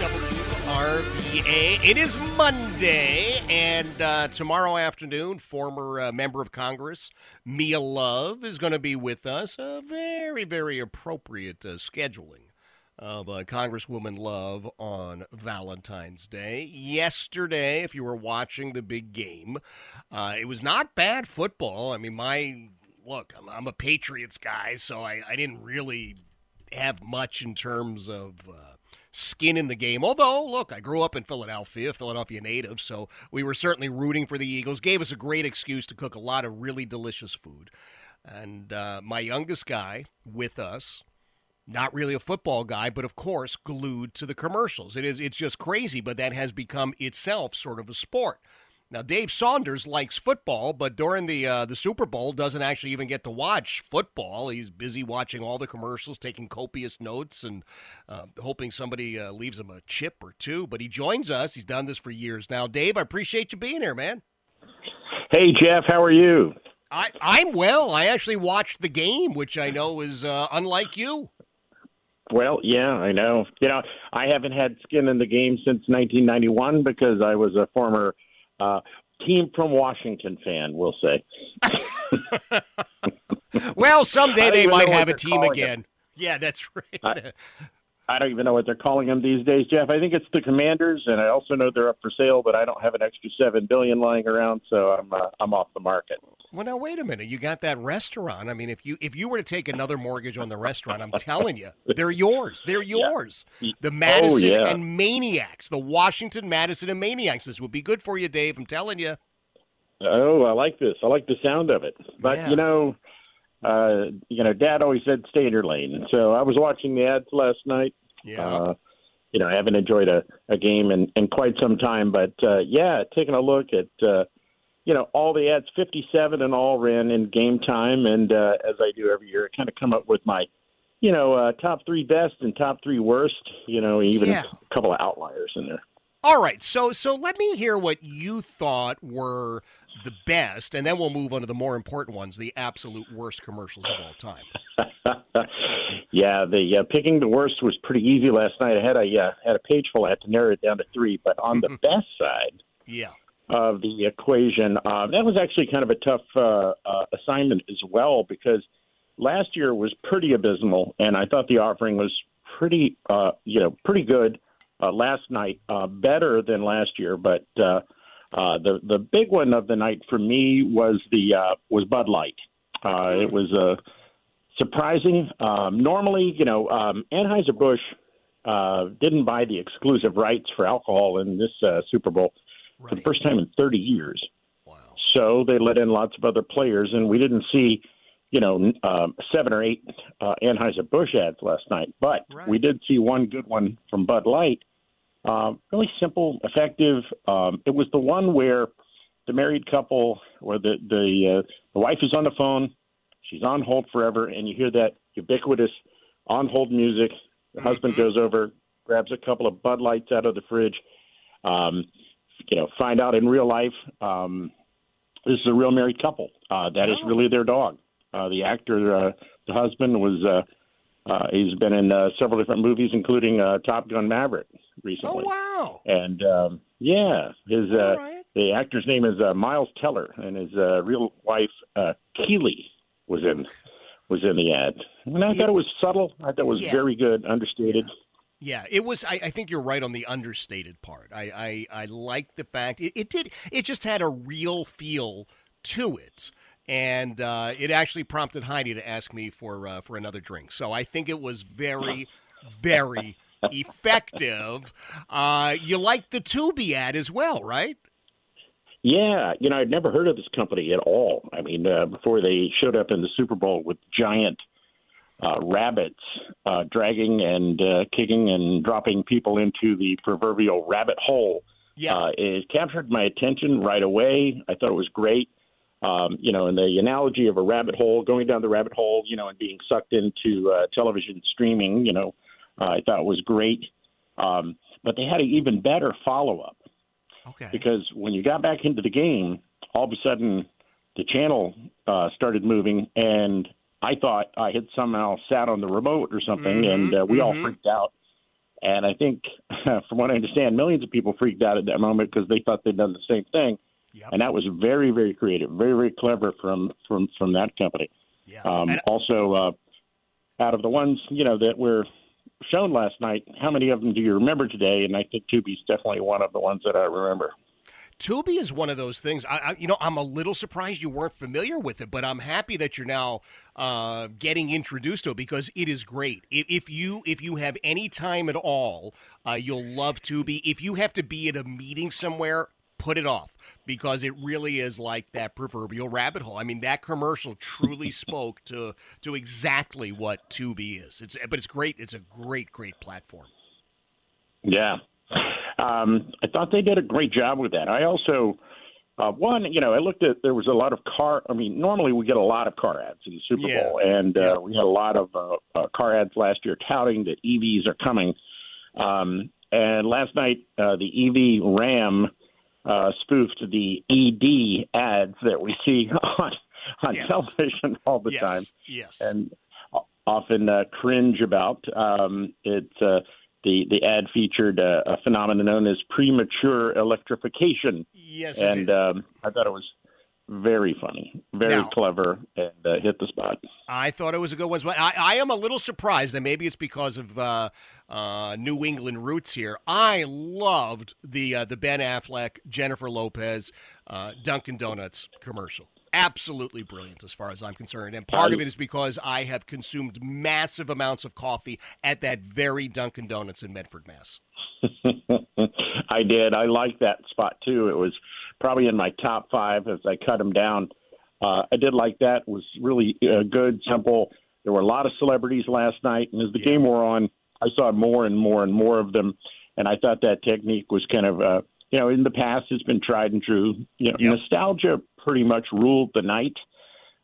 WRVA. It is Monday, and uh, tomorrow afternoon, former uh, member of Congress Mia Love is going to be with us. A very, very appropriate uh, scheduling of uh, Congresswoman Love on Valentine's Day. Yesterday, if you were watching the big game, uh, it was not bad football. I mean, my look, I'm, I'm a Patriots guy, so I, I didn't really have much in terms of uh, skin in the game. Although, look, I grew up in Philadelphia, Philadelphia native, so we were certainly rooting for the Eagles. Gave us a great excuse to cook a lot of really delicious food. And uh, my youngest guy with us, not really a football guy, but of course glued to the commercials. It is it's just crazy, but that has become itself sort of a sport. Now, Dave Saunders likes football, but during the uh, the Super Bowl doesn't actually even get to watch football. He's busy watching all the commercials, taking copious notes, and uh, hoping somebody uh, leaves him a chip or two. But he joins us. He's done this for years now. Dave, I appreciate you being here, man. Hey, Jeff, how are you? I I'm well. I actually watched the game, which I know is uh, unlike you. Well, yeah, I know. You know, I haven't had skin in the game since 1991 because I was a former uh, team from Washington fan, we'll say. well, someday they might have a team again. Yeah, that's right. I- I don't even know what they're calling them these days, Jeff. I think it's the Commanders, and I also know they're up for sale, but I don't have an extra seven billion lying around, so I'm uh, I'm off the market. Well, now wait a minute. You got that restaurant. I mean, if you if you were to take another mortgage on the restaurant, I'm telling you, they're yours. They're yours. The Madison yeah. and Maniacs, the Washington Madison and Maniacs. This would be good for you, Dave. I'm telling you. Oh, I like this. I like the sound of it. But Yeah. you know, uh, you know, Dad always said stay in your lane. So I was watching the ads last night. Yeah. Uh, you know, I haven't enjoyed a, a game in, in quite some time, but uh, yeah, taking a look at uh, you know all the ads, 57 and all ran in game time, and uh, as I do every year, I kind of come up with my you know uh, top three best and top three worst. You know, even Yeah. a couple of outliers in there. All right. So so let me hear what you thought were the best, and then we'll move on to the more important ones, the absolute worst commercials of all time. yeah, the uh, picking the worst was pretty easy last night. I had a uh, had a page full. I had to narrow it down to three. But on the best side Yeah. of the equation, uh, that was actually kind of a tough uh, uh, assignment as well because last year was pretty abysmal, and I thought the offering was pretty uh, you know pretty good uh, last night, uh, better than last year, but. Uh, the the big one of the night for me was the uh, was Bud Light. Uh, it was uh, surprising. Um, normally, you know, um, Anheuser Busch uh, didn't buy the exclusive rights for alcohol in this uh, Super Bowl for the first time in 30 years. Wow. So they let in lots of other players, and we didn't see, you know, um, seven or eight uh, Anheuser Busch ads last night. But Right. we did see one good one from Bud Light. Um, really simple, effective. Um, it was the one where the married couple, where the the uh, the wife is on the phone, she's on hold forever, and you hear that ubiquitous on hold music. The husband goes over, grabs a couple of Bud Lights out of the fridge. Um, you know, find out in real life um, this is a real married couple. Uh, that is Oh. really their dog. Uh, the actor, uh, the husband, was uh, uh, he's been in uh, several different movies, including uh, Top Gun Maverick recently. Oh wow. and um, Yeah, his uh, right. the actor's name is uh, Miles Teller, and his uh, real wife uh, Keely was in was in the ad. And I thought it was subtle. I thought it was Yeah. very good, understated. Yeah, it was. I, I think you're right on the understated part. I I, I like the fact it, it did. It just had a real feel to it, and uh, it actually prompted Heidi to ask me for uh, for another drink. So I think it was very, very effective. Uh, you like the Tubi ad as well, right? Yeah, you know, I'd never heard of this company at all. I mean, uh, before they showed up in the Super Bowl with giant uh, rabbits uh, dragging and uh, kicking and dropping people into the proverbial rabbit hole. Yeah. Uh, it captured my attention right away. I thought it was great. Um, you know, and the analogy of a rabbit hole, going down the rabbit hole, you know, and being sucked into uh, television streaming, you know, uh, I thought was great. Um, but they had an even better follow up Okay. because when you got back into the game, all of a sudden the channel uh, started moving, and I thought I had somehow sat on the remote or something, and uh, we all freaked out. And I think, from what I understand, millions of people freaked out at that moment because they thought they'd done the same thing. Yep. And that was very, very creative, very, very clever from from from that company. Yeah. Um, also, uh, out of the ones you know that were shown last night, how many of them do you remember today? And I think Tubi's definitely one of the ones that I remember. Tubi is one of those things. I, I, you know, I'm a little surprised you weren't familiar with it, but I'm happy that you're now uh, getting introduced to it because it is great. If, if you if you have any time at all, uh, you'll love Tubi. If you have to be at a meeting somewhere, put it off because it really is like that proverbial rabbit hole. I mean, that commercial truly spoke to to exactly what Tubi is. It's but it's great. It's a great great platform. Yeah. Um, I thought they did a great job with that. I also, uh, one, you know, I looked at, there was a lot of car, I mean, normally we get a lot of car ads in the Super Yeah. Bowl, and uh, Yeah. we had a lot of uh, uh, car ads last year touting that EVs are coming. Um, and last night, uh, the EV Ram uh, spoofed the ED ads that we see on, on Yes. television all the yes. time Yes. and often uh, cringe about. Um, it's uh, the the ad featured uh, a phenomenon known as premature electrification, yes. and um, I thought it was very funny, very Now- clever, and uh, hit the spot. I thought it was a good one. I, I am a little surprised, and maybe it's because of uh, uh, New England roots here. I loved the uh, the Ben Affleck, Jennifer Lopez, uh, Dunkin' Donuts commercial. Absolutely brilliant, as far as I'm concerned. And part of it is because I have consumed massive amounts of coffee at that very Dunkin' Donuts in Medford, Mass. I did. I liked that spot too. It was probably in my top five as I cut them down. Uh, I did like that. It was really uh, good, simple. There were a lot of celebrities last night, and as the game wore on, I saw more and more and more of them. And I thought that technique was kind of, uh, you know, in the past it's been tried and true. You know, Yep. nostalgia pretty much ruled the night,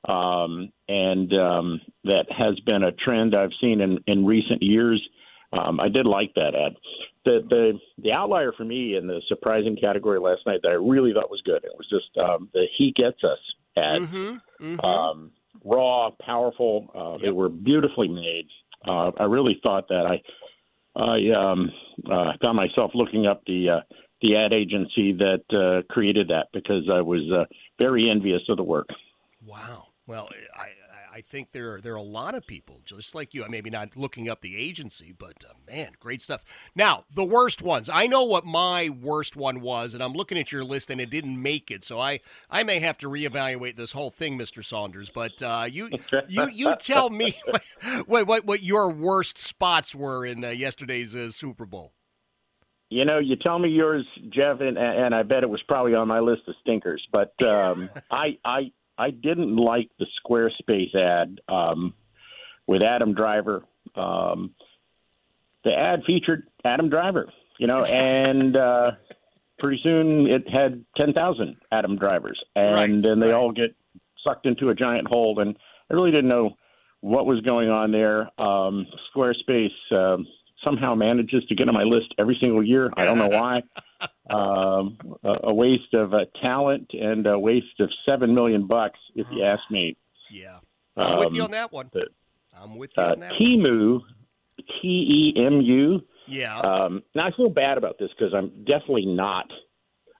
um, and um, that has been a trend I've seen in in recent years. Um, I did like that ad. The the the outlier for me in the surprising category last night that I really thought was good. It was just um, the "He Gets Us" ad. Mm-hmm. Um, raw, powerful. Uh, They were beautifully made. Uh, I really thought that. I I um, uh, found myself looking up the uh, the ad agency that uh, created that because I was uh, very envious of the work. Wow. Well, I, I- think there are, there are a lot of people just like you. I maybe not looking up the agency, but uh, man, great stuff. Now, the worst ones. I know what my worst one was, and I'm looking at your list, and it didn't make it. So I, I may have to reevaluate this whole thing, Mister Saunders. But uh, you you you tell me what, what what your worst spots were in uh, yesterday's uh, Super Bowl. You know, you tell me yours, Jeff, and, and I bet it was probably on my list of stinkers. But um, I, I, I didn't like the Squarespace ad um, with Adam Driver. Um, the ad featured Adam Driver, you know, and uh, pretty soon it had ten thousand Adam Drivers, and Right, then they right. all get sucked into a giant hole. And I really didn't know what was going on there. Um, Squarespace um, somehow manages to get on my list every single year. I don't know why. um, a, a waste of uh, talent and a waste of seven million bucks, if you ask me. Yeah, I'm with you Um, on that one. the- I'm with you Uh, on that. Temu, T E M U, Yeah. Um, now I feel bad about this because I'm definitely not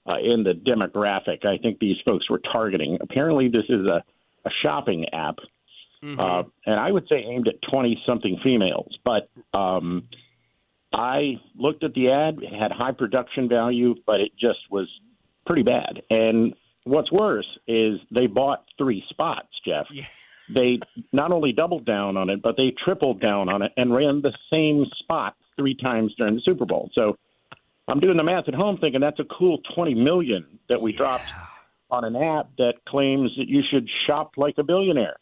uh, in the demographic. I think these folks were targeting. Apparently, this is a, a shopping app, Mm-hmm. uh, and I would say aimed at twenty something females. But um, I looked at the ad; it had high production value, but it just was pretty bad. And what's worse is they bought three spots, Jeff. Yeah. They not only doubled down on it, but they tripled down on it and ran the same spot three times during the Super Bowl. So I'm doing the math at home, thinking that's a cool 20 million that we dropped on an app that claims that you should shop like a billionaire.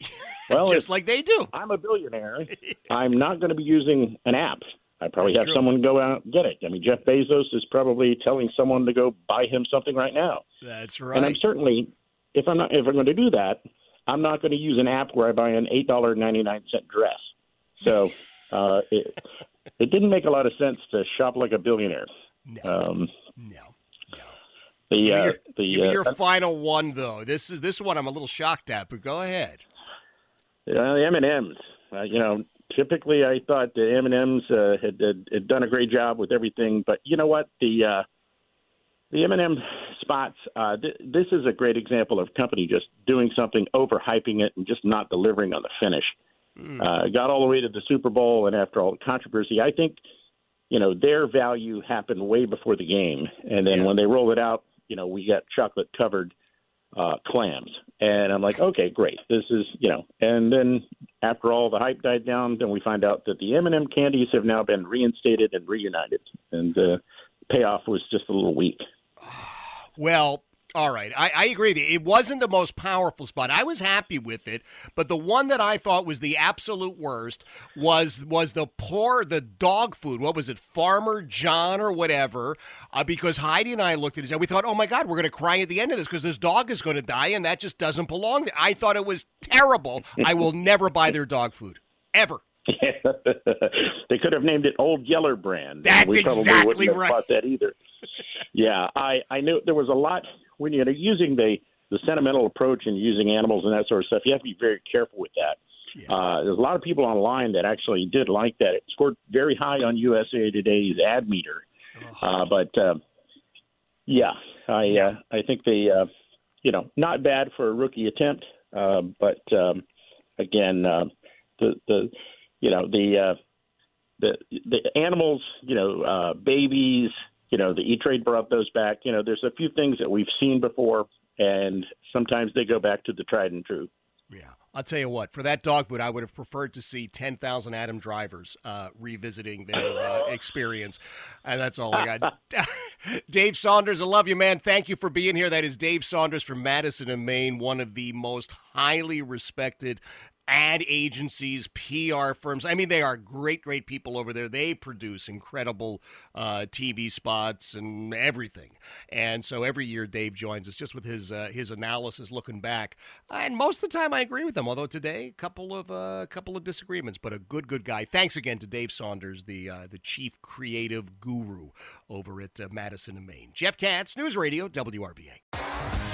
Well, Just like they do. I'm a billionaire, I'm not going to be using an app. I probably That's have true. someone go out and get it. I mean, Jeff Bezos is probably telling someone to go buy him something right now. That's right. And I'm certainly, if I'm not, if I'm going to do that, I'm not going to use an app where I buy an eight dollar ninety nine cent dress. So uh, it it didn't make a lot of sense to shop like a billionaire. No. Um, no. the Give me uh, your, the uh, your final one, though. This is this one I'm a little shocked at, but go ahead. uh, the M and M's. Uh, you know, typically I thought the M and M's uh, had, had had done a great job with everything, but you know what the uh, the M and M spots. Uh, th- this is a great example of company just doing something, overhyping it, and just not delivering on the finish. Uh, got all the way to the Super Bowl, and after all the controversy, I think you know their value happened way before the game, and then when they rolled it out, you know we got chocolate covered uh, clams, and I'm like, okay, great, this is you know, and then after all the hype died down, then we find out that the M&M candies have now been reinstated and reunited, and the payoff was just a little weak. Well, all right. I, I agree. It wasn't the most powerful spot. I was happy with it, but the one that I thought was the absolute worst was was the poor the dog food. What was it, Farmer John or whatever? Uh, because Heidi and I looked at it and we thought, oh my God, we're going to cry at the end of this because this dog is going to die and that just doesn't belong. I thought it was terrible. I will never buy their dog food ever. they could have named it Old Yeller Brand. That's we probably exactly wouldn't have right. Bought that either. yeah, I I knew there was a lot when you're using the the sentimental approach and using animals and that sort of stuff. You have to be very careful with that. Uh, there's a lot of people online that actually did like that. It scored very high on USA Today's ad meter. Uh, but uh, yeah, I uh, I think they uh, you know not bad for a rookie attempt, uh, but um, again uh, the the you know the uh, the the animals you know uh, babies you know the E Trade brought those back. You know there's a few things that we've seen before, and sometimes they go back to the tried and true. Yeah. I'll tell you what, for that dog food, I would have preferred to see 10,000 Adam drivers uh, revisiting their uh, experience. And that's all I got. Dave Saunders, I love you, man. Thank you for being here. That is Dave Saunders from Madison and Main, one of the most highly respected ad agencies, PR firms. I mean, they are great, great people over there. They produce incredible uh, TV spots and everything. And so every year, Dave joins us just with his uh, his analysis, looking back. And most of the time, I agree with him. Although today, a couple of uh, couple of disagreements, but a good, good guy. Thanks again to Dave Saunders, the uh, the chief creative guru over at uh, Madison and Main. Jeff Katz, News Radio, WRVA.